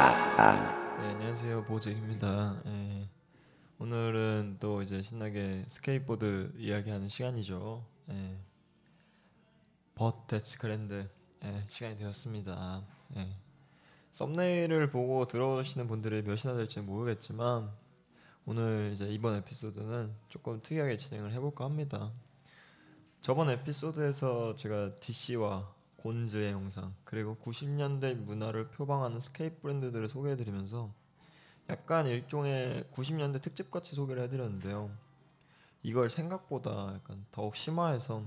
네, 안녕하세요 보직입니다. 예, 오늘은 또 이제 신나게 스케이트보드 이야기하는 시간이죠. 예, But That's Grand 예, 시간이 되었습니다. 예, 썸네일을 보고 들어오시는 분들이 몇이나 될지 모르겠지만 오늘 이제 이번 에피소드는 조금 특이하게 진행을 해볼까 합니다. 저번 에피소드에서 제가 DC와 곤즈의 영상 그리고 90년대 문화를 표방하는 스케이트 브랜드들을 소개해드리면서 약간 일종의 90년대 특집 같이 소개를 해드렸는데요. 이걸 생각보다 약간 더욱 심화해서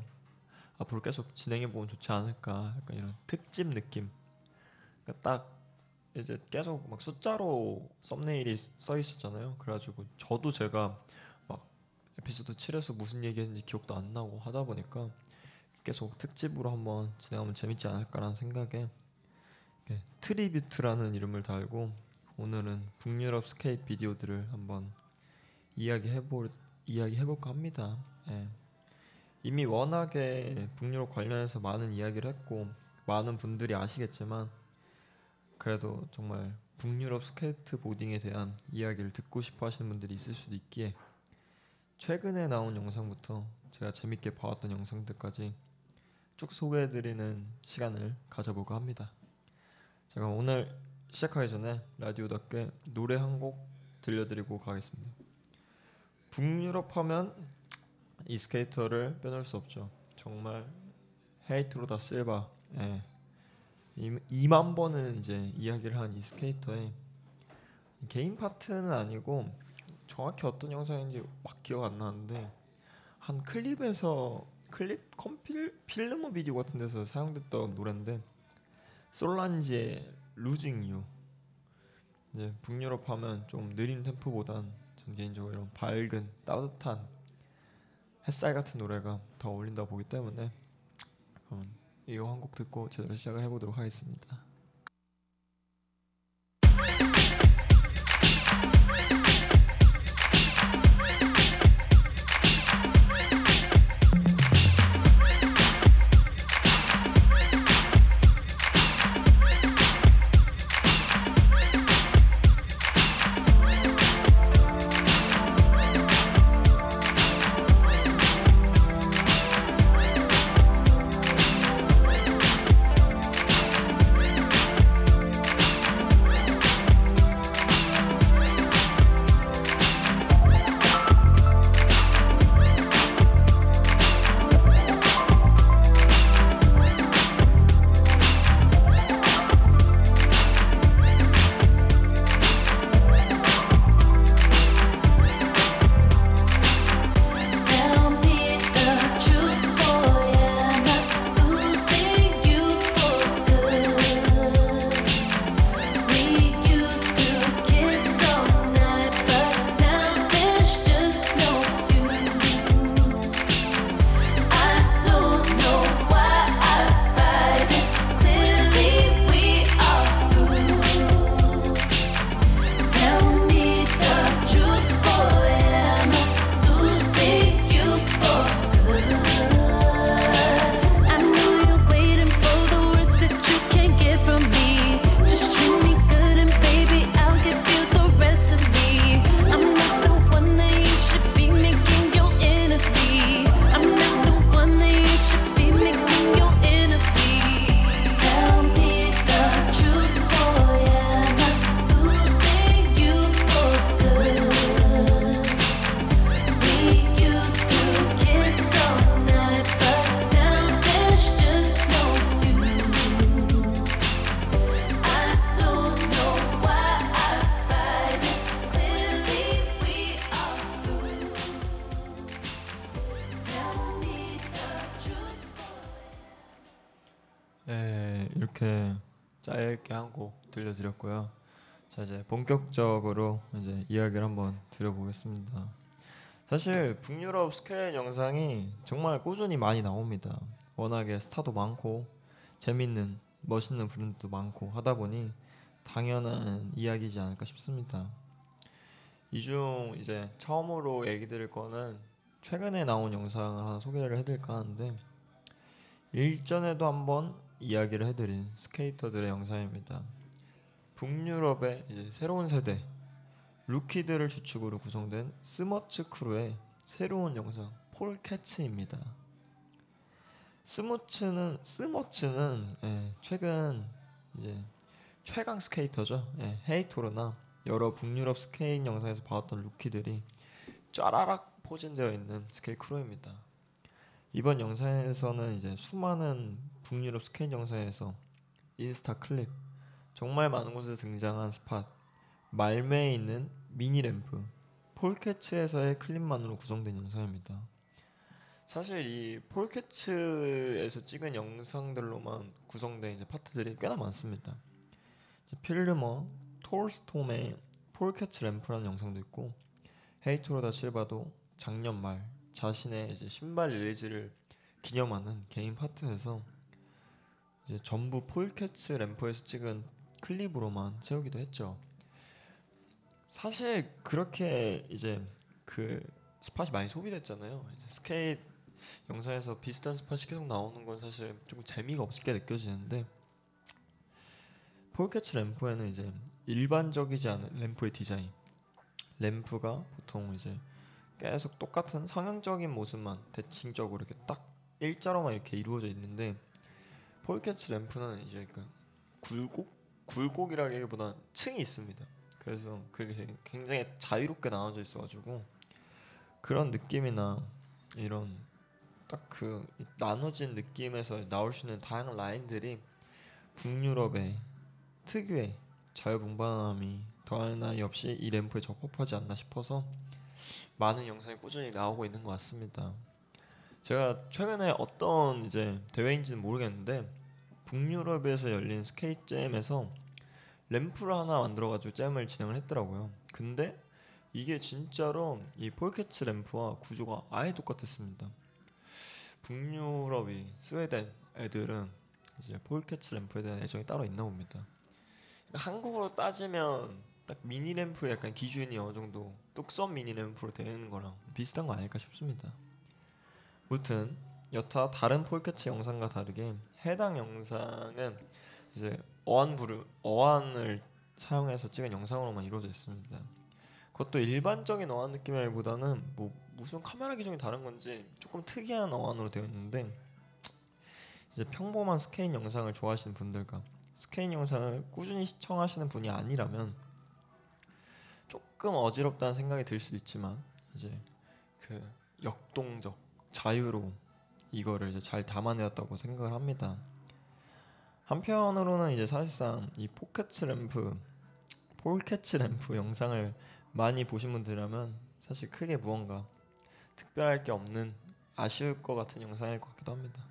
앞으로 계속 진행해 보면 좋지 않을까 약간 이런 특집 느낌. 그러니까 딱 이제 계속 막 숫자로 썸네일이 써 있었잖아요. 그래가지고 저도 제가 막 에피소드 7에서 무슨 얘기했는지 기억도 안 나고 하다 보니까 계속 특집으로 한번 진행하면 재밌지 않을까라는 생각에 이렇게 tribute라는 이름을 달고 오늘은 북유럽 스케이트 비디오들을 한번 이야기해볼 이야기해볼까 합니다. 예. 이미 워낙에 북유럽 관련해서 많은 이야기를 했고 많은 분들이 아시겠지만 그래도 정말 북유럽 스케이트 보딩에 대한 이야기를 듣고 싶어 하시는 분들이 있을 수도 있기에 최근에 나온 영상부터 제가 재밌게 봐왔던 영상들까지 쭉 소개해드리는 시간을 가져볼까 합니다. 제가 오늘 시작하기 전에 라디오답게 노래 한 곡 들려드리고 가겠습니다. 북유럽 하면 이 스케이터를 빼놓을 수 없죠. 정말 헤이토르 다 실바. 예. 2만 번은 이제 이야기를 한 이 스케이터의 개인 파트는 아니고 정확히 어떤 영상인지 막 기억 안 나는데 한 클립에서 클립? 컴필? 필름 비디오 같은 데서 사용됐던 노래인데 솔란지의 루징 유 이제 북유럽 하면 좀 느린 템포보단 전 개인적으로 이런 밝은 따뜻한 햇살 같은 노래가 더 어울린다 보기 때문에 이거 한 곡 듣고 제대로 시작을 해보도록 하겠습니다. 본격적으로 이제 이야기를 한번 드려보겠습니다. 사실 북유럽 스케일 영상이 정말 꾸준히 많이 나옵니다. 워낙에 스타도 많고 재밌는 멋있는 브랜드도 많고 하다 보니 당연한 이야기지 않을까 싶습니다. 이 중 이제 처음으로 얘기 드릴 거는 최근에 나온 영상을 하나 소개를 해드릴까 하는데 일전에도 한번 이야기를 해드린 스케이터들의 영상입니다. 북유럽의 이제 새로운 세대 루키들을 주축으로 구성된 스머츠 크루의 새로운 영상 폴캐츠입니다. 스머츠는 스머츠는 예, 최근 이제 최강 스케이터죠. 예, 헤이토르나 여러 북유럽 스케이트 영상에서 봐왔던 루키들이 쫘라락 포진되어 있는 스케이트 크루입니다. 이번 영상에서는 이제 수많은 북유럽 스케이트 영상에서 인스타 클립 정말 많은 곳에 등장한 spot 말뫼에 있는 미니 램프 폴캐츠에서의 클립만으로 구성된 영상입니다. 사실 이 폴캐츠에서 찍은 영상들로만 구성된 이제 파트들이 꽤나 많습니다. filmer 톨스톰의 폴캐츠 램프라는 영상도 있고 헤이토르 다 실바도 작년 말 자신의 이제 신발 release를 기념하는 개인 파트에서 이제 전부 폴캐츠 램프에서 찍은 클립으로만 채우기도 했죠. 사실 그렇게 이제 그 spot이 많이 소비됐잖아요. 스케이트 영상에서 비슷한 spot이 계속 나오는 건 사실 조금 재미가 없게 느껴지는데 폴캐치 램프에는 이제 일반적이지 않은 램프의 디자인 램프가 보통 이제 계속 똑같은 성형적인 모습만 대칭적으로 이렇게 딱 일자로만 이렇게 이루어져 있는데 폴캐치 램프는 이제 그 굴곡 굴곡이라기보다 층이 있습니다. 그래서 그게 굉장히 자유롭게 나눠져 있어가지고 그런 느낌이나 이런 딱 그 나눠진 느낌에서 나올 수 있는 다양한 라인들이 북유럽의 특유의 자유분방함이 더할 나위 없이 이 램프에 적합하지 않나 싶어서 많은 영상이 꾸준히 나오고 있는 것 같습니다. 제가 최근에 어떤 이제 대회인지는 모르겠는데 북유럽에서 열린 스케이트 jam에서 램프를 하나 만들어가지고 jam을 진행을 했더라고요. 근데 이게 진짜로 이 폴캐치 램프와 구조가 아예 똑같았습니다. 북유럽이 스웨덴 애들은 이제 폴캐치 램프에 대한 애정이 따로 있나 봅니다. 그러니까 한국으로 따지면 딱 미니 램프의 약간 기준이 어느 정도 뚝섬 미니 램프로 되는 거랑 비슷한 거 아닐까 싶습니다. 무튼 여타 다른 폴캐치 영상과 다르게 해당 영상은 이제 어안부를 어안을 사용해서 찍은 영상으로만 이루어져 있습니다. 그것도 일반적인 어안 느낌이라기보다는 뭐 무슨 카메라 기종이 다른 건지 조금 특이한 어안으로 되어 있는데 이제 평범한 스케이트 영상을 좋아하시는 분들과 스케이트 영상을 꾸준히 시청하시는 분이 아니라면 조금 어지럽다는 생각이 들 수도 있지만 이제 그 역동적 자유로움 이거를 이제 잘 담아내었다고 생각을 합니다. 한편으로는 이제 사실상 이 포켓 램프, 폴캐치 램프 영상을 많이 보신 분들이라면 사실 크게 무언가 특별할 게 없는 아쉬울 것 같은 영상일 것 같기도 합니다.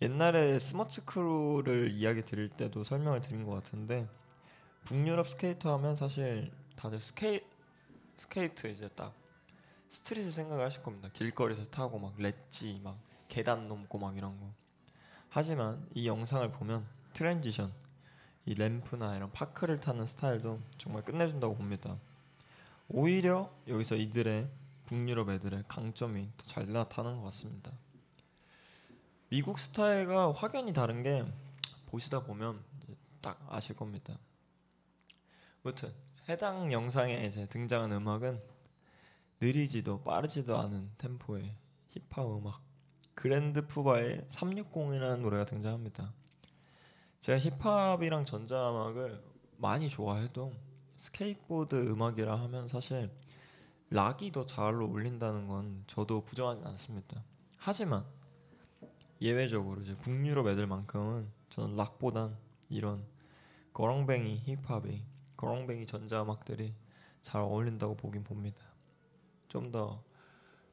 옛날에 스머츠 크루를 이야기 드릴 때도 설명을 드린 것 같은데 북유럽 스케이터 하면 사실 다들 스케이 스케이트 이제 딱 street을 생각을 하실 겁니다. 길거리에서 타고 막 렛지 막 계단 넘고 막 이런 거. 하지만 이 영상을 보면 transition, 이 램프나 이런 파크를 타는 스타일도 정말 끝내준다고 봅니다. 오히려 여기서 이들의 북유럽 애들의 강점이 더 잘 나타나는 것 같습니다. 미국 스타일과 확연히 다른 게 보시다 보면 딱 아실 겁니다. 무튼 해당 영상에 이제 등장한 음악은 느리지도 빠르지도 않은 템포의 힙합 음악 그랜드 푸바의 360이라는 노래가 등장합니다. 제가 힙합이랑 전자 음악을 많이 좋아해도 스케이트보드 음악이라 하면 사실 락이 더 잘 어울린다는 건 저도 부정하지 않습니다. 하지만 예외적으로 이제 북유럽 애들만큼은 저는 락보단 이런 거렁뱅이 힙합이 거렁뱅이 전자음악들이 잘 어울린다고 보긴 봅니다. 좀 더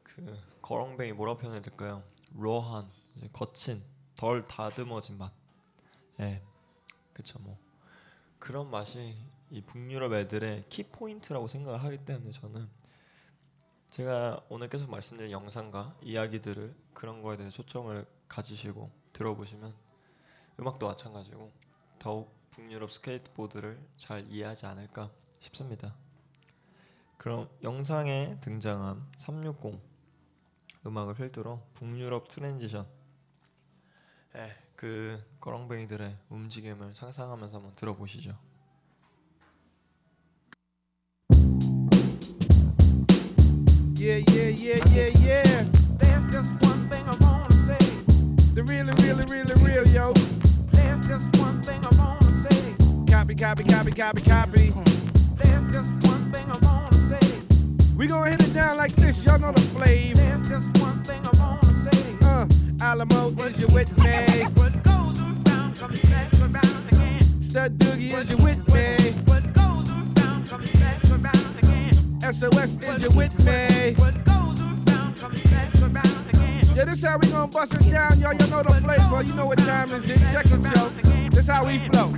그 거렁뱅이 뭐라 표현해야 될까요? raw한 거친 덜 다듬어진 맛. 예, 그쵸 뭐 그런 맛이 이 북유럽 애들의 key point라고 생각을 하기 때문에 저는 제가 오늘 계속 말씀드린 영상과 이야기들을 그런 거에 대해 초점을 가지시고 들어보시면 음악도 마찬가지고 더욱 북유럽 스케이트보드를 잘 이해하지 않을까 싶습니다. 그럼 영상에 등장한 360 음악을 필두로 북유럽 트랜지션 에, 그 거렁뱅이들의 움직임을 상상하면서 한번 들어보시죠. Yeah, yeah, yeah, yeah, yeah. There's just one thing I wanna say. The really, really, really, real, yo. There's just one thing I wanna say. Copy, copy, copy, copy, copy. There's just one thing I wanna say. We gonna hit it down like this, y'all know the flavor. There's just Alamo, is you with me? What goes around comes back around again. Stud Doogie, is you with me? What goes around comes back around again. SOS, is you with me? What goes around comes back around again. Yeah, this how we gonna bust it down, y'all. Y'all know the flavor. You know what time is it? Check it, yo. This how we flow.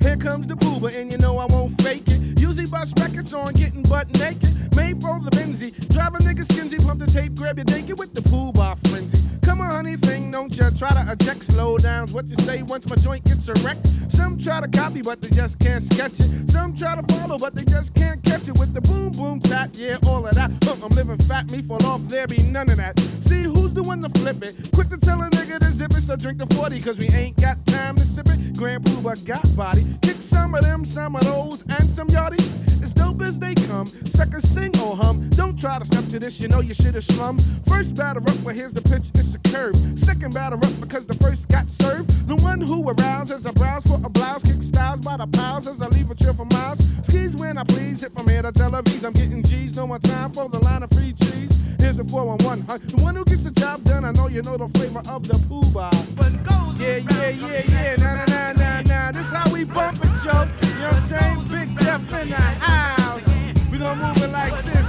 Here comes the boober, and you know I won't fake it. Usually bust records on getting butt naked. Made for the Benzie. Drive a nigga skinsy, pump the tape, grab your naked with the pool bar frenzy. Come on, honey, thing, don't ya try to eject slow downs. What you say once my joint gets erect? Some try to copy, but they just can't sketch it. Some try to follow, but they just can't catch it with the boom boom tap. Yeah, all of that. Huh, I'm living fat, me fall off, there be none of that. See who's doing the one to flip it? Quick to tell a nigga to zip it, so drink the 40, cause we ain't got time to sip it. Grand Pooba got body. Kick some of them, some of those, and some yachty. As dope as they come, Second single hum. Don't try to step to this, you know you shit is slum. First batter up, well here's the pitch, it's a curve. Second batter up because the first got served. The one who arouses a browse for a blouse, kick styles by the piles as I leave a chill for miles. Skis when I please, hit from here to Tel Aviv. I'm getting G's, no more time for the line of free cheese. Here's the 411, huh? The one who gets the job done, I know you know the flavor of the poo. What goes Yeah, yeah, yeah, yeah. Nah, nah, nah, nah, nah. This how we bump it, yo. You know what I'm saying? Big Jeff in the house. We gon' move it like this.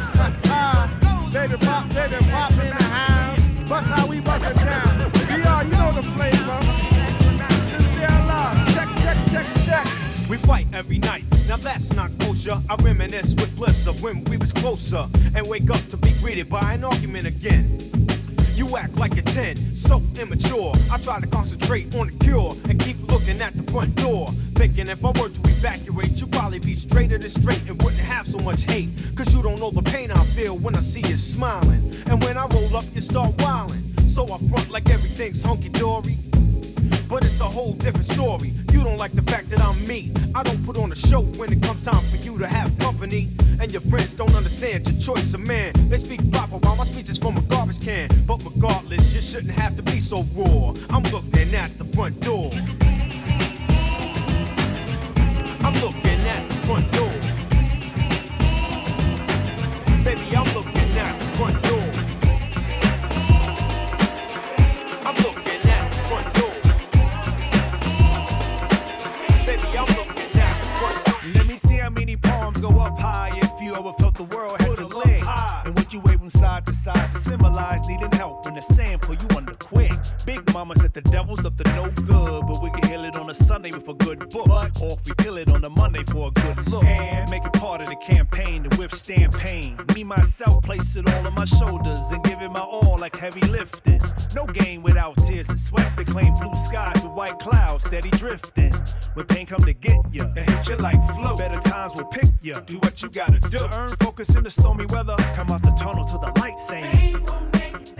Baby pop, baby pop in the house. Bust how we bust it down. BR, you know the flavor. Sincere love. Check, check, check, check. We fight every night. Now that's not kosher. I reminisce with bliss of when we was closer and wake up to be greeted by an argument again. You act like a 10, so immature. I try to concentrate on the cure and keep looking at the front door. Thinking if I were to evacuate, you'd probably be straighter than straight and wouldn't have so much hate. Cause you don't know the pain I feel when I see you smiling. And when I roll up, you start wilding. So I front like everything's hunky dory. But it's a whole different story. You don't like the fact that I'm me. I don't put on a show when it comes time for you to have company. And your friends don't understand your choice of man. They speak proper while my speech is from a garbage can. But regardless, you shouldn't have to be so raw. I'm looking at the front door. I'm looking at the front door. Baby, I'm looking at the front door. Go up high if you ever felt the world had to leg. And what you wave from side to side to symbolize needing help in the sand pull you. Big mama said the devil's up to no good, but we can heal it on a Sunday with a good book. Or if we kill it on a Monday for a good look. And make it part of the campaign to withstand pain. Me, myself, place it all on my shoulders and give it my all like heavy lifting. No game without tears and sweat. They claim blue skies with white clouds steady drifting. When pain come to get ya, it hit you like flow. Better times will pick ya. Do what you gotta do. To earn focus in the stormy weather. Come out the tunnel to the light saying.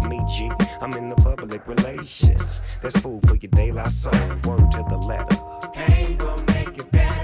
For me, G. I'm in the public relations. That's food for your daylight soul. Word to the letter. Pain will make it better.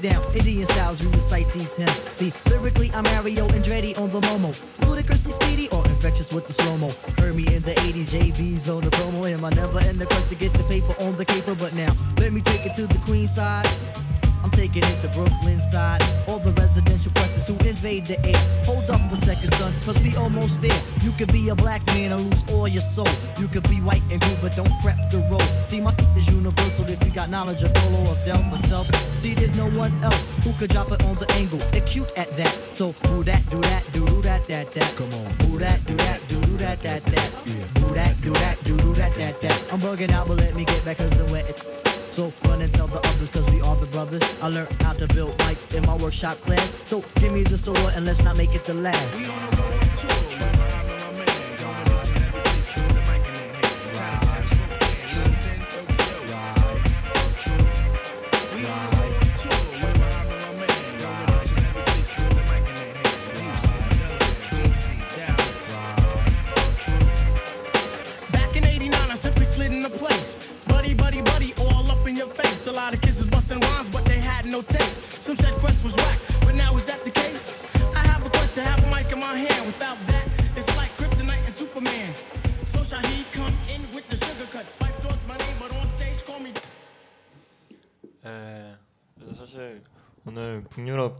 down last.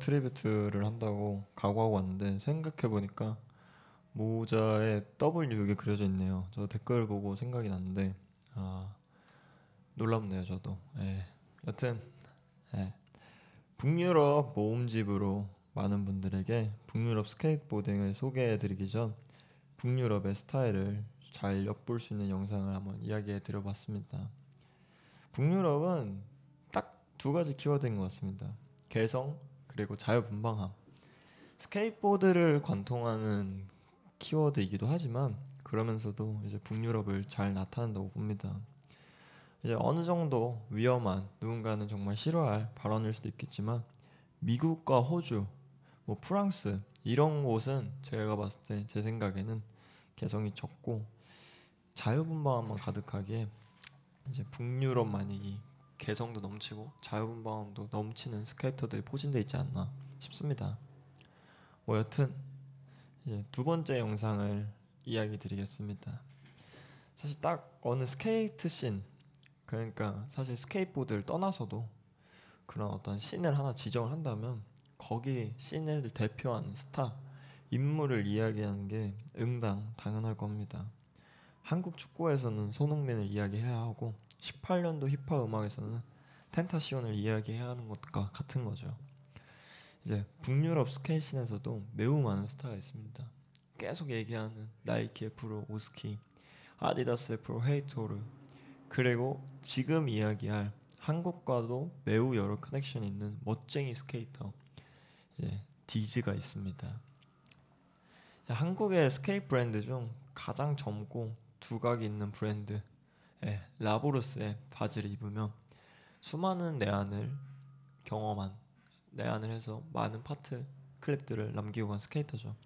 tribute를 한다고 각오하고 왔는데 생각해 보니까 모자에 W 이게 그려져 있네요. 저 댓글 보고 생각이 났는데 아 놀랍네요, 저도. 예, 여튼 예, 북유럽 모음집으로 많은 분들에게 북유럽 스케이트보딩을 소개해드리기 전 북유럽의 스타일을 잘 엿볼 수 있는 영상을 한번 이야기해 드려봤습니다. 북유럽은 딱 두 가지 키워드인 것 같습니다. 개성 그리고 자유분방함. 스케이트보드를 관통하는 키워드이기도 하지만 그러면서도 이제 북유럽을 잘 나타낸다고 봅니다. 이제 어느 정도 위험한 누군가는 정말 싫어할 발언일 수도 있겠지만 미국과 호주, 뭐 프랑스 이런 곳은 제가 봤을 때 제 생각에는 개성이 적고 자유분방함만 가득하기에 이제 북유럽만이 이 개성도 넘치고 자유분방함도 넘치는 스케이터들이 포진돼 있지 않나 싶습니다. 뭐 여튼 두 번째 영상을 이야기 드리겠습니다. 사실 딱 어느 스케이트 씬 그러니까 사실 스케이트보드를 떠나서도 그런 어떤 scene을 하나 지정을 한다면 거기 scene을 대표하는 스타 인물을 이야기하는 게 응당 당연할 겁니다. 한국 축구에서는 손흥민을 이야기해야 하고 18년도 힙합 음악에서는 텐타시온을 이야기해야 하는 것과 같은 거죠. 이제 북유럽 스케이트 scene에서도 매우 많은 스타가 있습니다. 계속 얘기하는 나이키의 프로 오스키, 아디다스의 프로 헤이토르, 그리고 지금 이야기할 한국과도 매우 여러 connection이 있는 멋쟁이 스케이터 이제 디즈가 있습니다. 한국의 스케이트 브랜드 중 가장 젊고 두각이 있는 브랜드 예, 라보르스의 바지를 입으며 수많은 내한을 경험한 내한을 해서 많은 파트 클립들을 남기고 간 스케이터죠.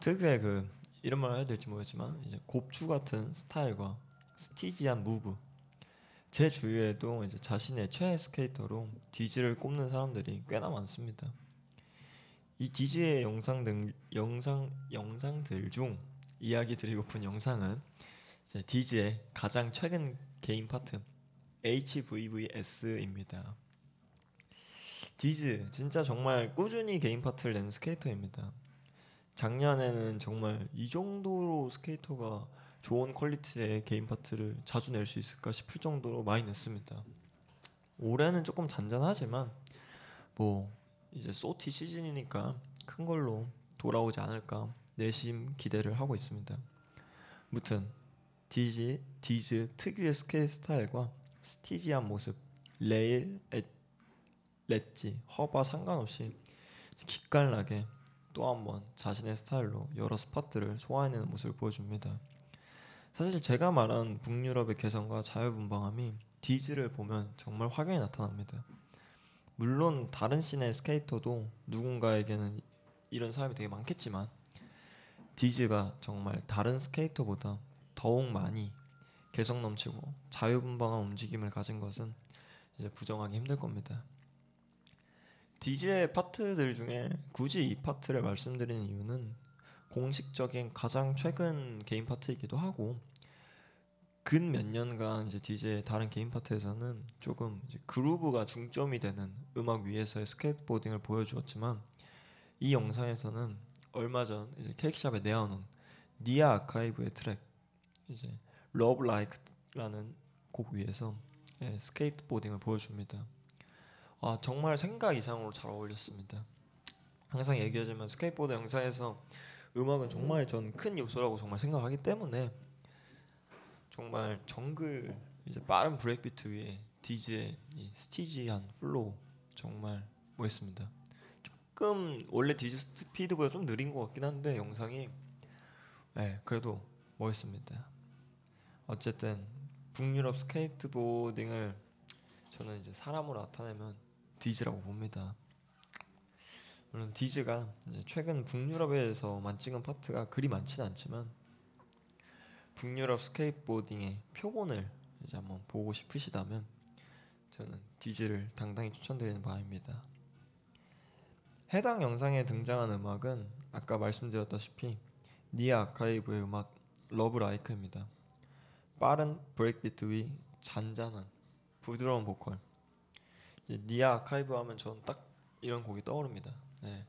특유의 그 이런 말을 해야 될지 모르겠지만 이제 곱추 같은 스타일과 steezy한 move 제 주위에도 이제 자신의 최애 스케이터로 디즈를 꼽는 사람들이 꽤나 많습니다. 이 디즈의 영상 등 영상 영상들 중 이야기 드리고픈 영상은 디즈의 가장 최근 개인 파트 HVVS입니다. 디즈 진짜 정말 꾸준히 개인 파트를 내는 스케이터입니다. 작년에는 정말 이 정도로 스케이터가 좋은 퀄리티의 개인 파트를 자주 낼 수 있을까 싶을 정도로 많이 냈습니다. 올해는 조금 잔잔하지만 뭐 이제 SOTY 시즌이니까 큰 걸로 돌아오지 않을까 내심 기대를 하고 있습니다. 무튼 디즈 디즈 특유의 스케이트 스타일과 steezy한 모습, 레일, 엣, ledge, hubba 상관없이 기깔나게 또 한 번 자신의 스타일로 여러 spot들을 소화해내는 모습을 보여줍니다. 사실 제가 말한 북유럽의 개성과 자유분방함이 디즈를 보면 정말 확연히 나타납니다. 물론 다른 scene의 스케이터도 누군가에게는 이런 사람이 되게 많겠지만 디즈가 정말 다른 스케이터보다 더욱 많이 개성 넘치고 자유분방한 움직임을 가진 것은 이제 부정하기 힘들 겁니다. 디즈의 파트들 중에 굳이 이 파트를 말씀드리는 이유는 공식적인 가장 최근 개인 파트이기도 하고 근 몇 년간 이제 디즈의 다른 개인 파트에서는 조금 groove가 중점이 되는 음악 위에서의 스케이트보딩을 보여주었지만 이 영상에서는 얼마 전 이제 케이크샵에 내어놓은 니아 아카이브의 트랙 이제 Love Like라는 곡 위에서 예, 스케이트보딩을 보여줍니다. 아 정말 생각 이상으로 잘 어울렸습니다. 항상 얘기하지만 스케이트보드 영상에서 음악은 정말 전 큰 요소라고 정말 생각하기 때문에 정말 정글 이제 빠른 breakbeat 위에 이 steezy한 flow 정말 멋있습니다. 조금 원래 디즈 스피드보다 좀 느린 것 같긴 한데 영상이 네 그래도 멋있습니다. 어쨌든 북유럽 스케이트보딩을 저는 이제 사람으로 나타내면 디즈라고 봅니다. 물론 디즈가 최근 북유럽에서만 찍은 파트가 그리 많지는 않지만 북유럽 스케이트보딩의 표본을 이제 한번 보고 싶으시다면 저는 디즈를 당당히 추천드리는 바입니다. 해당 영상에 등장한 음악은 아까 말씀드렸다시피 니아 아카이브의 음악 Love Like입니다. 빠른 브레이크비트 위 잔잔한 부드러운 보컬. 니아 아카이브 하면 전 딱 이런 곡이 떠오릅니다. 네.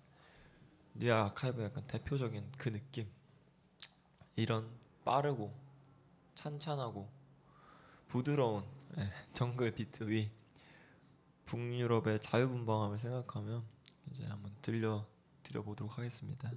니아 아카이브 약간 대표적인 그 느낌. 이런 빠르고 찬찬하고 부드러운 네, 정글 비트 위 북유럽의 자유분방함을 생각하면 이제 한번 들려 드려 보도록 하겠습니다.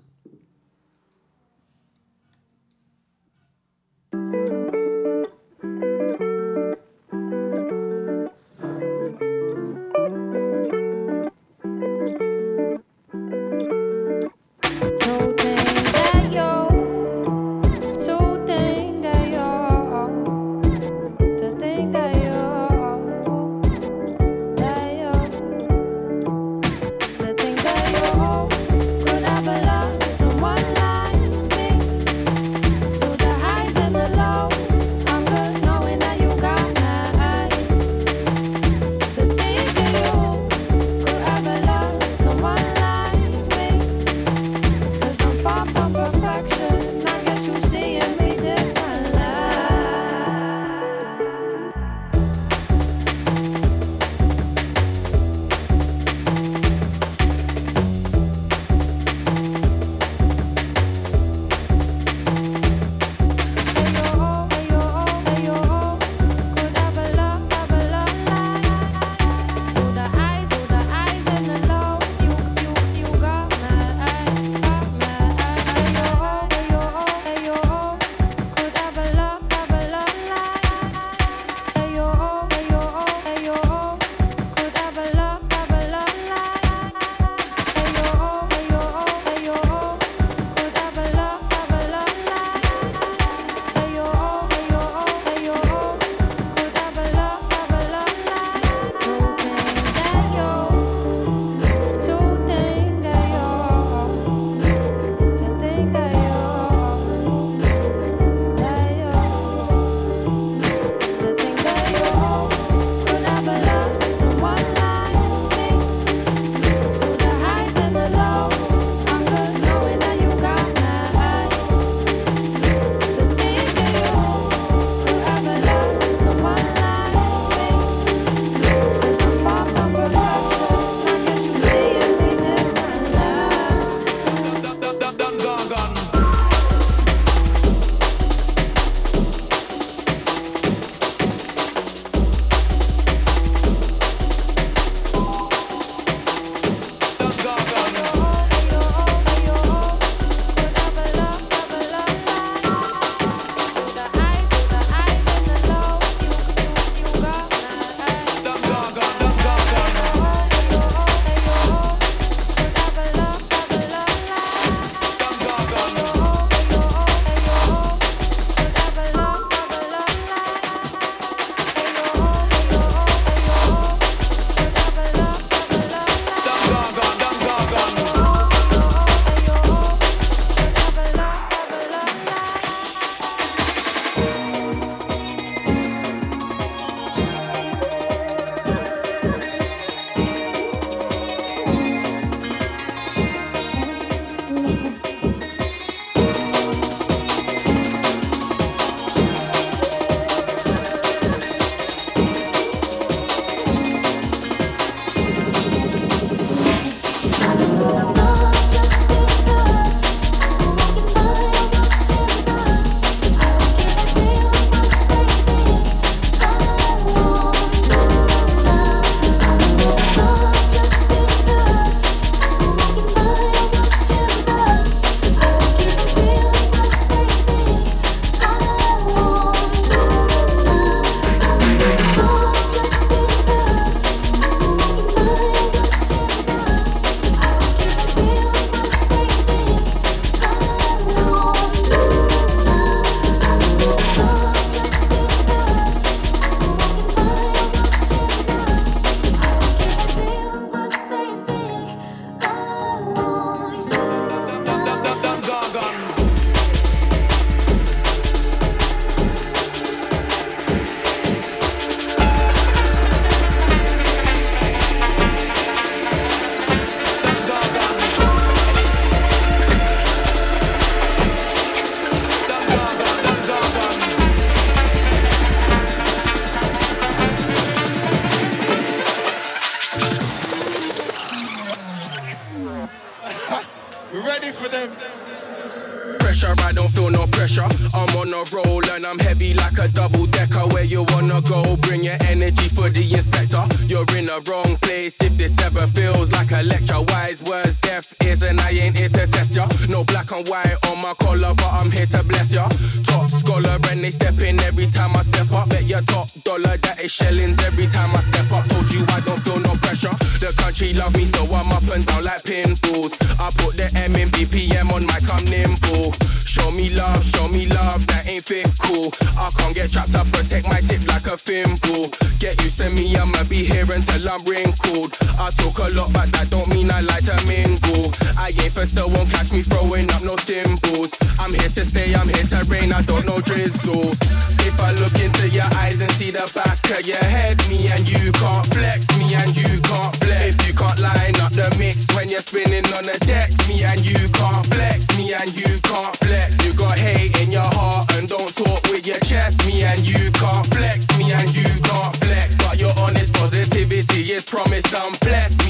If I look into your eyes and see the back of your head, me and you can't flex, me and you can't flex. If you can't line up the mix when you're spinning on the decks, me and you can't flex, me and you can't flex. You got hate in your heart and don't talk with your chest, me and you can't flex, me and you can't flex. But your honest positivity is promised I'm blessed,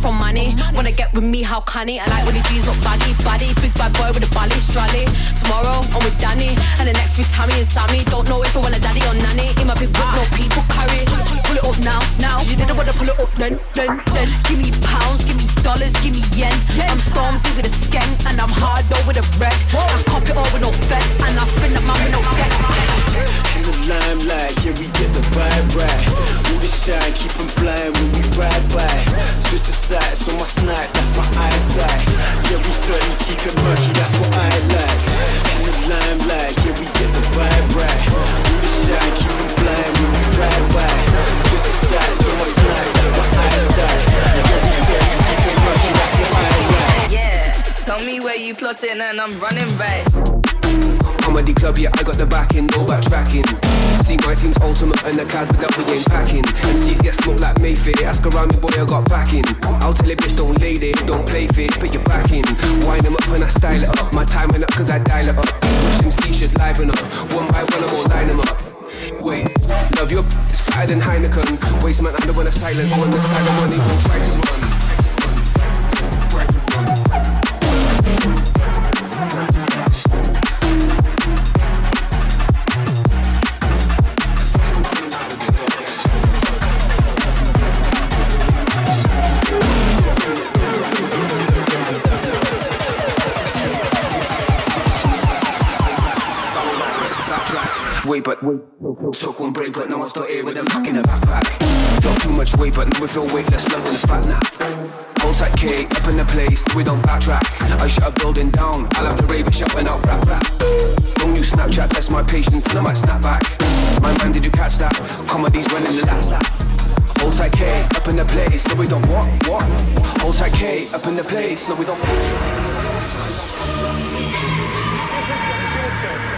From money. Wanna get with me, how canny? I like when he jeans up baggy, body. Big bad boy with a bally, strally. Tomorrow, I'm with Danny. And the next with Tammy and Sammy. Don't know if I want a daddy or nanny. In my big whip, no people carry. Pull it up now, now. You didn't wanna pull it up then, then, then. Give me pounds, give me dollars, give me yen. I'm Stormzy with a skank, and I'm hard with a red. I cop it all with no fed, and I spin that man no debt. In the limelight, yeah, we get the vibe right. All the shine, keep 'em blind when we ride by. Switch the sights on my snipe, that's my eyesight. Yeah, we certainly keep it murky, that's what I like. In the limelight, yeah, we get the vibe right. All the shine, keep 'em blind when we ride by. Switch the sights on my snipe, that's my eyesight. Yeah, we certainly keep it murky, that's what I like. Yeah, tell me where you plotting and I'm running right. Comedy club, yeah, I got the backing, no backtracking. See my team's ultimate and the card, but that we ain't packing. MCs get smoked like Mayfair, ask around me, boy, I got backing. I'll tell a bitch, don't lay there, don't play fair, put your back in. Wind them up when I style it up, my timing up, cause I dial it up. These MC should liven up, one by one, I'm all line them up. Wait, love your it's fatter than Heineken. Waste man, I'm the silence, one that's silent, one even try to run. Wait, but wait, took one break, but now I'm still here with them back in the backpack. Felt too much weight, but now we feel weightless, love in the fat nap. Hold tight K, up in the place, we don't backtrack. I shut a building down, I'll have the raven shut when out rap rap. Don't use Snapchat, test my patience, and I might snap back. My man, did you catch that? Comedy's running the last lap. Hold tight K, up in the place, no we don't what, what? Hold tight K, up in the place, no we don't 이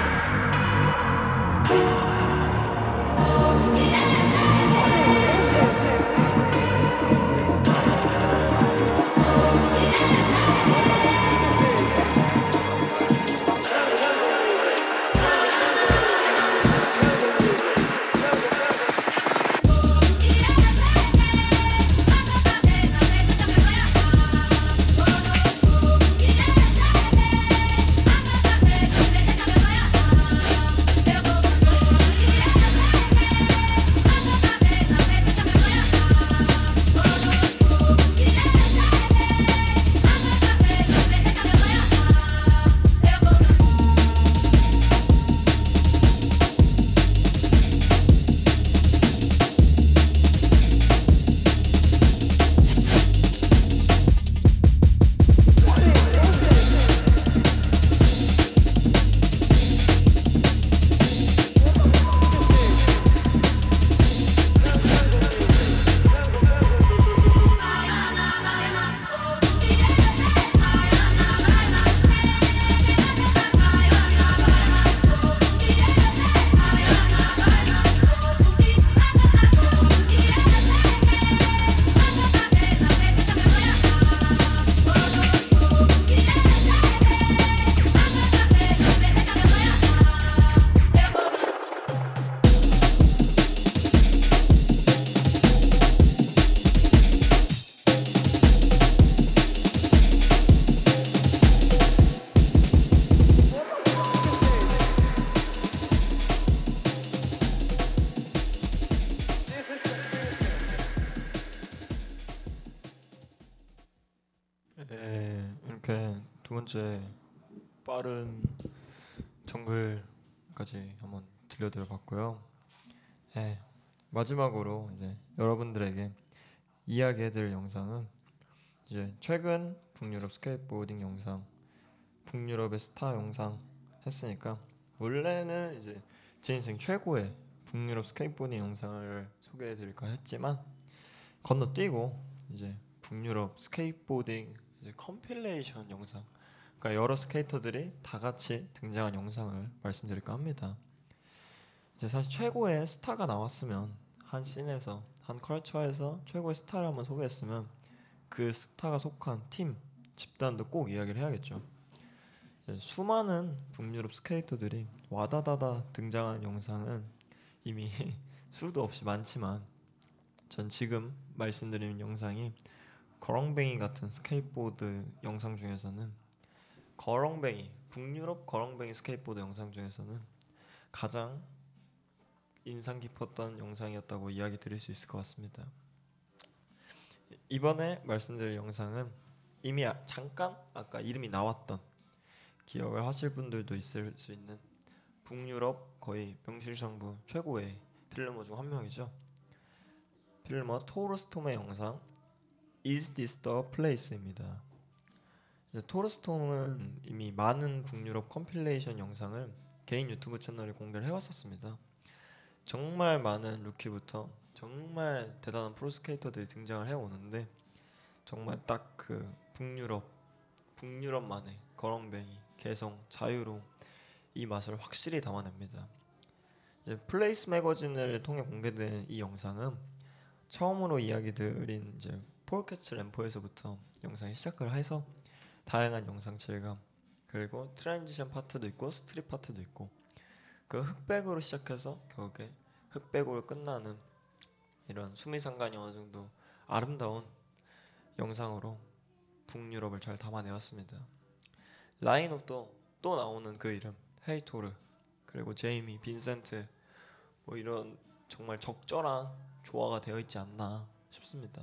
정글까지 한번 들려드려 봤고요. 네, 마지막으로 이제 여러분들에게 이야기해드릴 영상은 이제 최근 북유럽 스케이트보딩 영상, 북유럽의 스타 영상 했으니까 원래는 이제 제 인생 최고의 북유럽 스케이트보딩 영상을 소개해드릴까 했지만 건너뛰고 이제 북유럽 스케이트보딩 이제 compilation 영상, 그러니까 여러 스케이터들이 다 같이 등장한 영상을 말씀드릴까 합니다. 이제 사실 최고의 스타가 나왔으면 한 scene에서 한 culture에서 최고의 스타를 한번 소개했으면 그 스타가 속한 팀 집단도 꼭 이야기를 해야겠죠. 수많은 북유럽 스케이터들이 와다다다 등장한 영상은 이미 수도 없이 많지만 전 지금 말씀드리는 영상이 거렁뱅이 같은 스케이트보드 영상 중에서는 거렁뱅이 북유럽 거렁뱅이 스케이트보드 영상 중에서는 가장 인상 깊었던 영상이었다고 이야기 드릴 수 있을 것 같습니다. 이번에 말씀드릴 영상은 이미 아- 잠깐 아까 이름이 나왔던 기억을 하실 분들도 있을 수 있는 북유럽 거의 명실상부 최고의 filmer 중 한 명이죠. filmer 토르스톰의 영상 Is This the Place입니다. 토르스톰은 이미 많은 북유럽 compilation 영상을 개인 유튜브 채널에 공개를 해왔었습니다. 정말 많은 루키부터 정말 대단한 프로스케이터들이 등장을 해오는데 정말 딱 그 북유럽 북유럽만의 거렁뱅이 개성 자유로움 이 맛을 확실히 담아냅니다. 이제 플레이스 매거진을 통해 공개된 이 영상은 처음으로 이야기 드린 이제 폴캐치 램포에서부터 영상이 시작을 해서 다양한 영상 질감 그리고 transition 파트도 있고 street 파트도 있고 그 흑백으로 시작해서 결국에 흑백으로 끝나는 이런 수미상관이 어느 정도 아름다운 영상으로 북유럽을 잘 담아내었습니다. 라인업도 또 나오는 그 이름 헤이토르 그리고 제이미, 빈센트 뭐 이런 정말 적절한 조화가 되어 있지 않나 싶습니다.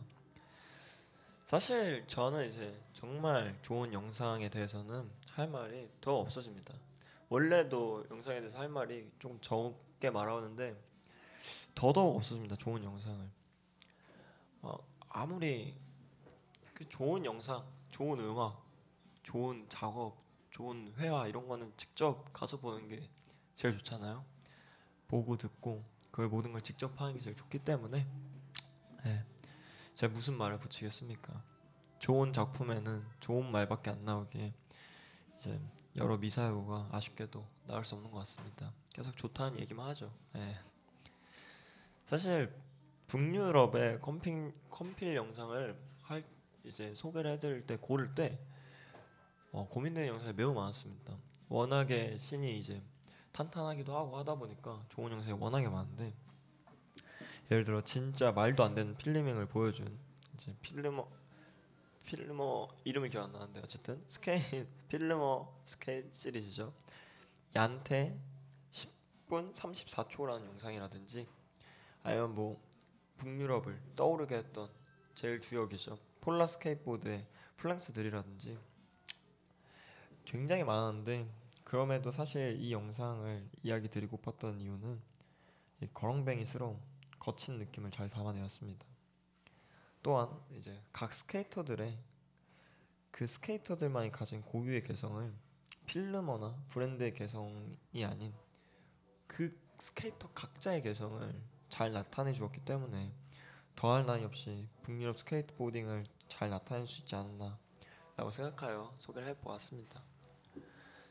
사실 저는 이제 정말 좋은 영상에 대해서는 할 말이 더 없어집니다. 원래도 영상에 대해서 할 말이 좀 적게 말하는데 더더욱 없어집니다. 좋은 영상을 어, 아무리 그 좋은 영상, 좋은 음악, 좋은 작업, 좋은 회화 이런 거는 직접 가서 보는 게 제일 좋잖아요. 보고 듣고 그걸 모든 걸 직접 하는 게 제일 좋기 때문에 네. 제가 무슨 말을 붙이겠습니까? 좋은 작품에는 좋은 말밖에 안 나오기에 이제 여러 미사여가 아쉽게도 나올 수 없는 것 같습니다. 계속 좋다는 얘기만 하죠. 예. 사실 북유럽의 컴필 컴필 영상을 할 이제 소개를 해드릴 때 고를 때 어, 고민되는 영상이 매우 많았습니다. 워낙에 씬이 이제 탄탄하기도 하고 하다 보니까 좋은 영상이 워낙에 많은데 예를 들어 진짜 말도 안 되는 필리밍을 보여준 이제 필름어 필름어 이름이 기억 안 나는데 어쨌든 스케일 필름어 스케일 시리즈죠. 얀테 10분 34초라는 영상이라든지 아니면 뭐 북유럽을 떠오르게 했던 제일 주역이죠. 폴라 스케이트보드의 플랑스 들이라든지 굉장히 많았는데 그럼에도 사실 이 영상을 이야기 드리고팠던 이유는 이 거렁뱅이스러운 거친 느낌을 잘 담아내었습니다. 또한 이제 각 스케이터들의 그 스케이터들만이 가진 고유의 개성을 filmer나 브랜드의 개성이 아닌 그 스케이터 각자의 개성을 잘 나타내 주었기 때문에 더할 나위 없이 북유럽 스케이트보딩을 잘 나타낼 수 있지 않나라고 생각하여 소개를 해보았습니다.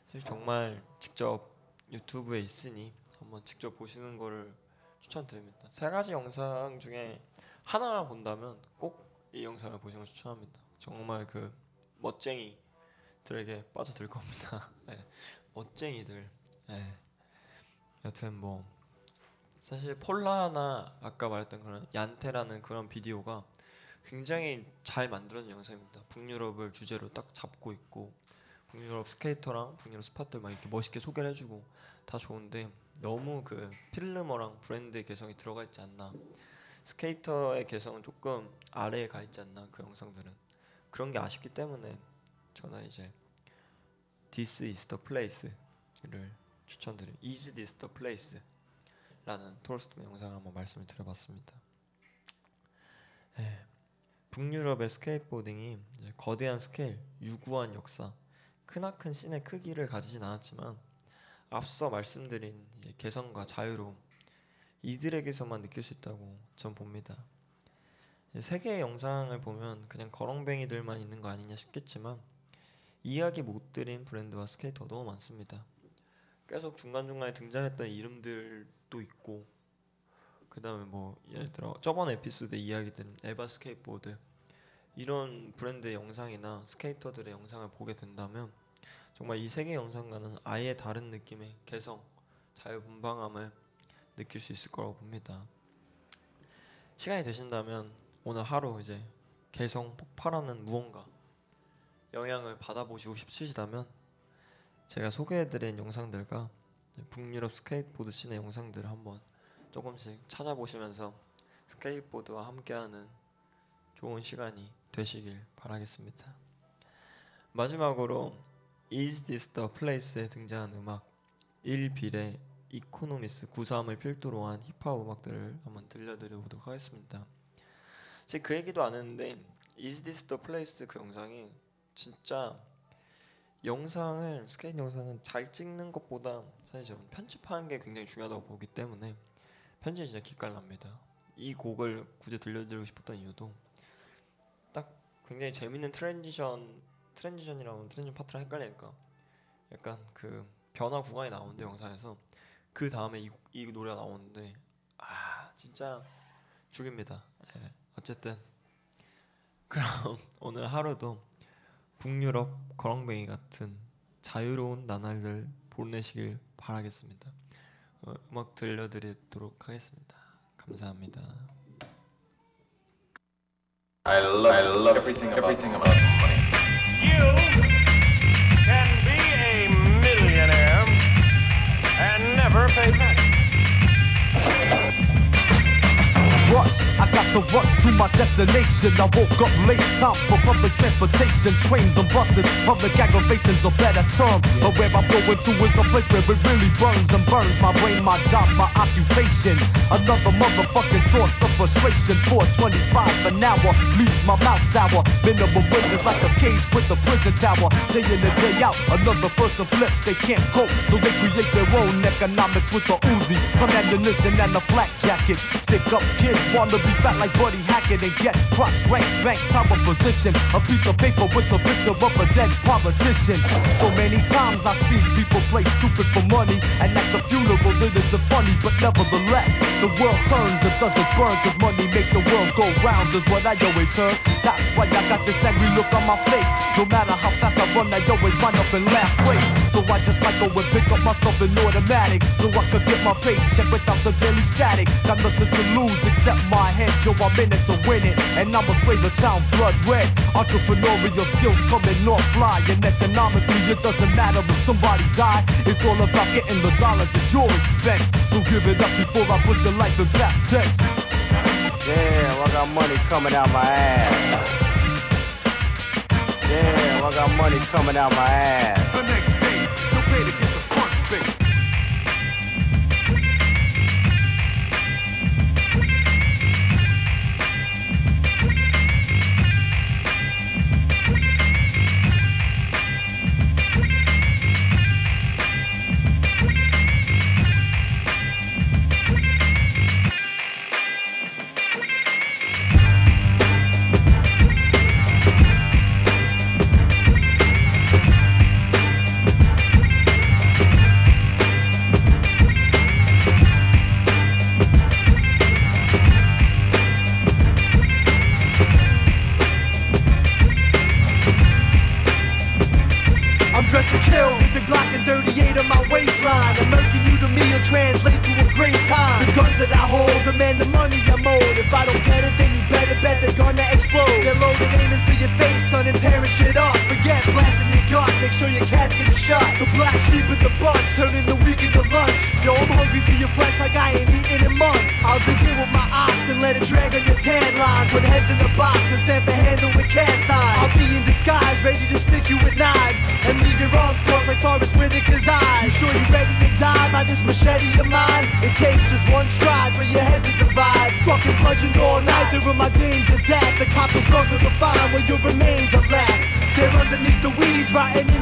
사실 정말 직접 유튜브에 있으니 한번 직접 보시는 거를 추천드립니다. 세 가지 영상 중에 하나만 본다면 꼭 이 영상을 보시는 걸 추천합니다. 정말 그 멋쟁이들에게 빠져들 겁니다. 네. 멋쟁이들. 네. 여튼 뭐 사실 폴라나 아까 말했던 그런 얀테라는 그런 비디오가 굉장히 잘 만들어진 영상입니다. 북유럽을 주제로 딱 잡고 있고 북유럽 스케이터랑 북유럽 스팟들 막 이렇게 멋있게 소개를 해주고 다 좋은데 너무 그 filmer랑 브랜드의 개성이 들어가 있지 않나 스케이터의 개성은 조금 아래에 가 있지 않나 그 영상들은 그런 게 아쉽기 때문에 저는 이제 This is the place를 추천드려요. Is this the place라는 톨스토이 영상을 한번 말씀을 드려봤습니다. 예, 북유럽의 스케이트보딩이 거대한 스케일, 유구한 역사, 크나큰 씬의 크기를 가지진 않았지만 앞서 말씀드린 개성과 자유로움 이들에게서만 느낄 수 있다고 전 봅니다. 세계의 영상을 보면 그냥 거렁뱅이들만 있는 거 아니냐 싶겠지만 이야기 못 드린 브랜드와 스케이터 너무 많습니다. 계속 중간중간에 등장했던 이름들도 있고 그 다음에 뭐 예를 들어 저번 에피소드 이야기 드린 에바 스케이트보드 이런 브랜드의 영상이나 스케이터들의 영상을 보게 된다면 정말 이 세계 영상과는 아예 다른 느낌의 개성, 자유분방함을 느낄 수 있을 거라고 봅니다. 시간이 되신다면 오늘 하루 이제 개성 폭발하는 무언가 영향을 받아보시고 싶으시다면 제가 소개해드린 영상들과 북유럽 스케이트보드 씬의 영상들을 한번 조금씩 찾아보시면서 스케이트보드와 함께하는 좋은 시간이 되시길 바라겠습니다. 마지막으로 Is This The Place에 등장한 음악 1빌의 이코노미스 93을 필두로 한 힙합 음악들을 한번 들려드려 보도록 하겠습니다. 제가 그 얘기도 안 했는데 Is This The Place 그 영상이 진짜 영상을 스케이트 영상은 잘 찍는 것보다 사실 저는 편집하는 게 굉장히 중요하다고 보기 때문에 편집이 진짜 기깔납니다. 이 곡을 굳이 들려드리고 싶었던 이유도 딱 굉장히 재밌는 transition transition이라고 transition 파트랑 헷갈리니까 약간 그 변화 구간이 나오는데 영상에서 그 다음에 이, 이 노래가 나오는데 아 진짜 죽입니다. 예, 어쨌든 그럼 오늘 하루도 북유럽 거렁뱅이 같은 자유로운 나날들 보내시길 바라겠습니다. 어, 음악 들려드리도록 하겠습니다. 감사합니다. I love, I love everything about money. You can be a millionaire and never pay back. Rush, I got to rush to my destination. I woke up late, time for public transportation, trains and buses. Public aggravation's a better term, but where I'm going to is the place where it really burns and burns my brain, my job, my occupation. Another motherfucking source of frustration. 425 an hour leaves my mouth sour. Wage is like a cage with a prison tower. Day in and day out, another person flips. They can't cope, so they create their own economics with the Uzi, some ammunition and a flak jacket. Stick up kids wanna be fat like Buddy Hackett and get props, ranks, banks, power position. A piece of paper with a picture of a dead politician. So many times I've seen people play stupid for money, and at the funeral it isn't funny, but nevertheless, the world turns, and doesn't burn, cause money make the world go round, is what I always heard. That's why I got this angry look on my face. No matter how fast I run, I always wind up in last place. So I just might go and pick up myself in automatic, so I could get my paycheck without the daily static. Got nothing to lose except my head, yo, I'm in it to win it. And I'ma spray the town blood red. Entrepreneurial skills coming off fly, and economically it doesn't matter if somebody died. It's all about getting the dollars at your expense. So give it up before I put your life in past tense. Damn, I got money coming out my ass. Damn, I got money coming out my ass. Your remains are left. They're underneath the weeds, rotting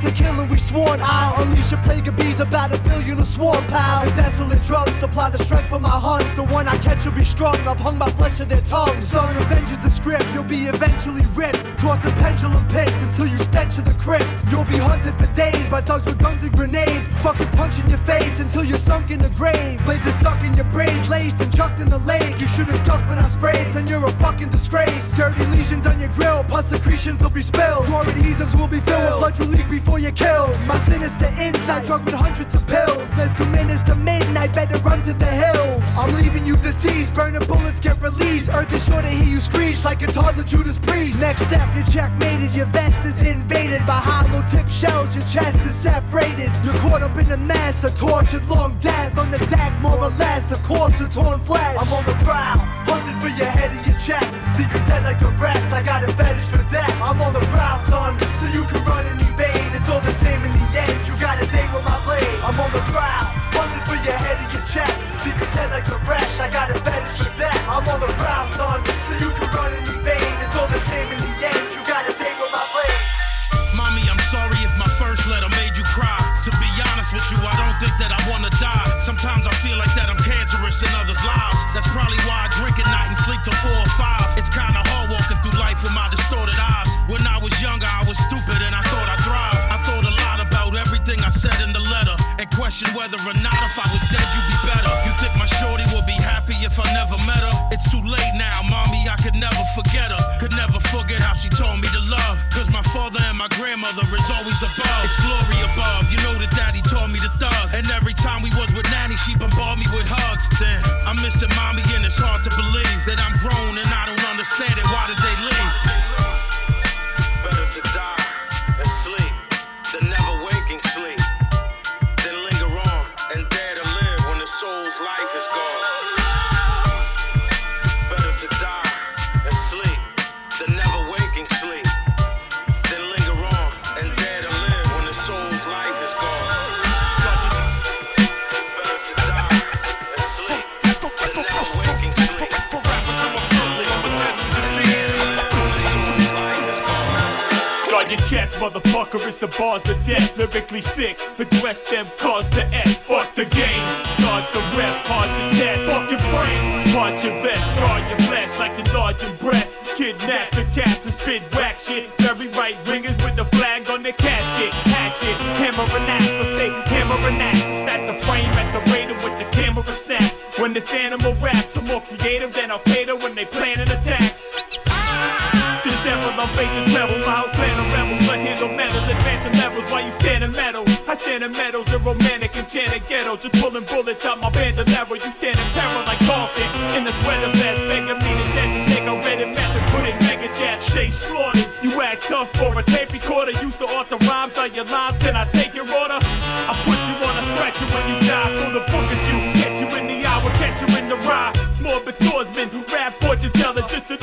to kill and we sworn I'll unleash a plague of bees about a billion of swarm pal. The desolate drugs supply the strength for my hunt. The one I catch will be strung. I've hung my flesh to their tongue. Son, revenge is the script. You'll be eventually ripped. Toss the pendulum pits until you stench in the crypt. You'll be hunted for days by thugs with guns and grenades. Fucking punch in your face until you're sunk in the grave. Blades are stuck in your braids, laced and chucked in the lake. You should have ducked when I sprayed, son. You're a fucking disgrace. Dirty lesions on your grill, pus secretions will be spilled. Your adhesives will be filled. with Blood will leak before you're killed. My sinister inside drug with hundreds of pills. There's two minutes to midnight, better run to the hills. I'm leaving you deceased, burning bullets get released. Earth is sure to hear you screech like guitars of Judas Priest. Next step, you're checkmated, your vest is invaded by hollow tip shells, your chest is separated. You're caught up in a mess, a tortured long death on the deck, more or less, a corpse of torn flesh. I'm on the prowl, hunting for your head and your chest. Leave you dead like the rest, I got a fetish for death. I'm on the prowl, son, so you can run and evade. It's all the same in the end, you got a day with my blade. I'm on the prowl, hunting for your head and your chest. Leave you dead like the rest, I got a fetish for death. I'm on the prowl, son, so you can run and evade. It's all the same never forget her. Could never forget how she taught me to love. Cause my father and my grandmother is always above. It's glory above. You know that daddy taught me to thug. And every time we was with nanny, she bombarded me with hugs. Damn, I'm missing mommy and it's hard to believe that I'm grown and I don't understand it. Why did they leave? Motherfucker, it's the bars of death. Lyrically sick, address them, cause the S. Fuck the game, charge the ref, hard to ghetto. Just pulling bullets out my bandolero. You stand in peril like Dalton. In the sweater vest, begging me to death to take a red and put in Megadeth. Shay slaughters, you act tough for a tape recorder. Used to author rhymes like your lines, can I take your order? I put you on a stretcher when you die, throw the book at you. Catch you in the hour, catch you in the ride. Morbid swordsman, rap fortune teller, just an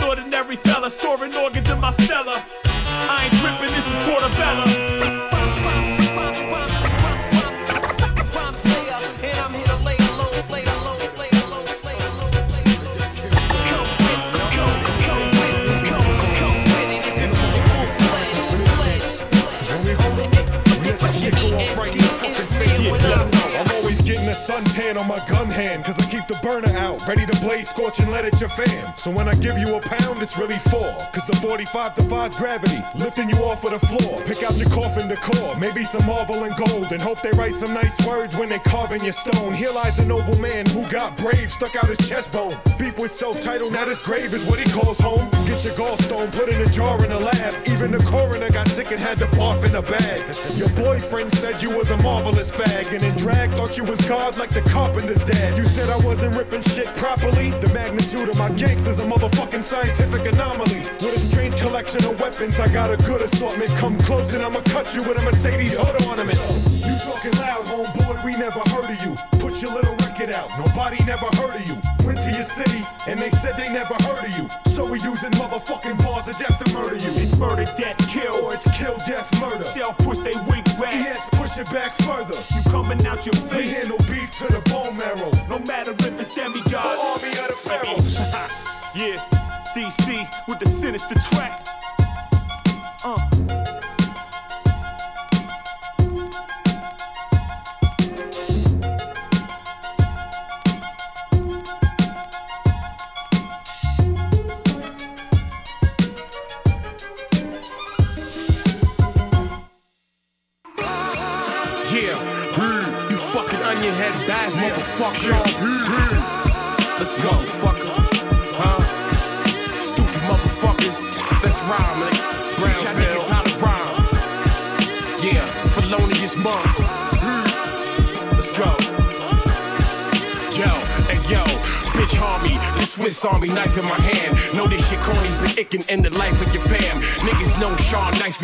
the burner out, ready to blaze, scorch and let it your fam. So when I give you a pound, it's really four, cause the 45 defies gravity, lifting you off of the floor. Pick out your coffin decor, maybe some marble and gold, and hope they write some nice words when they carving your stone. Here lies a noble man who got brave, stuck out his chest bone. Beef with self-titled, now his grave is what he calls home. Get your gallstone, put in a jar in a lab. Even the coroner got sick and had to barf in a bag. Your boyfriend said you was a marvelous fag, and in drag thought you was God like the carpenter's dad. You said I wasn't ripping shit properly. The magnitude of my gangsters a motherfucking scientific anomaly. With a strange collection of weapons, I got a good assortment. Come close and I'ma cut you with a Mercedes hood ornament. You talking loud, homeboy, we never heard of you. Put your little record out, nobody never heard of you. Went to your city, and they said they never heard of you. So we using motherfucking bars of death to murder you. It's murder, death, kill. Or it's kill, death, murder. Self push they weak back. Yes, push it back further. You coming out your face. We handle beef to the bone marrow. No matter if it's demigods. The army of the pharaohs. yeah, DC with the sinister track. Uh.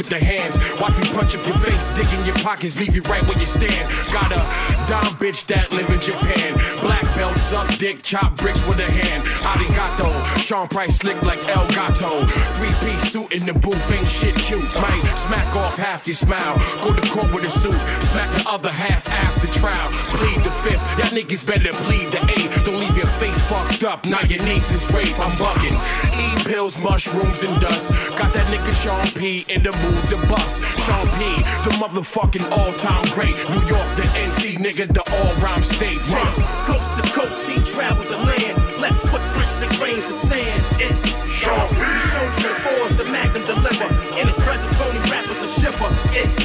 With the hands. Watch me punch up your face, dig in your pockets, leave you right where you stand. Got a dumb bitch that live in Japan. Black belt, suck dick, chop bricks with a hand. Arigato, Sean Price slick like El Gato. Three piece suit in the booth, ain't shit cute. Might smack off half your smile. Go to court with a suit, smack the other half after trial. Plead the fifth, y'all niggas better plead the eighth. Don't leave face fucked up, now your niece is rape, I'm bugging. E pills, mushrooms, and dust. Got that nigga Sean P in the mood to bust. Sean P, the motherfucking all time great. New York, the NC, nigga, the all rhyme state. From coast to coast, he traveled the land. Left footprints and grains of sand. It's Sean P. He showed you the fours, the magnum deliver. In his presence, only rappers a shiver. It's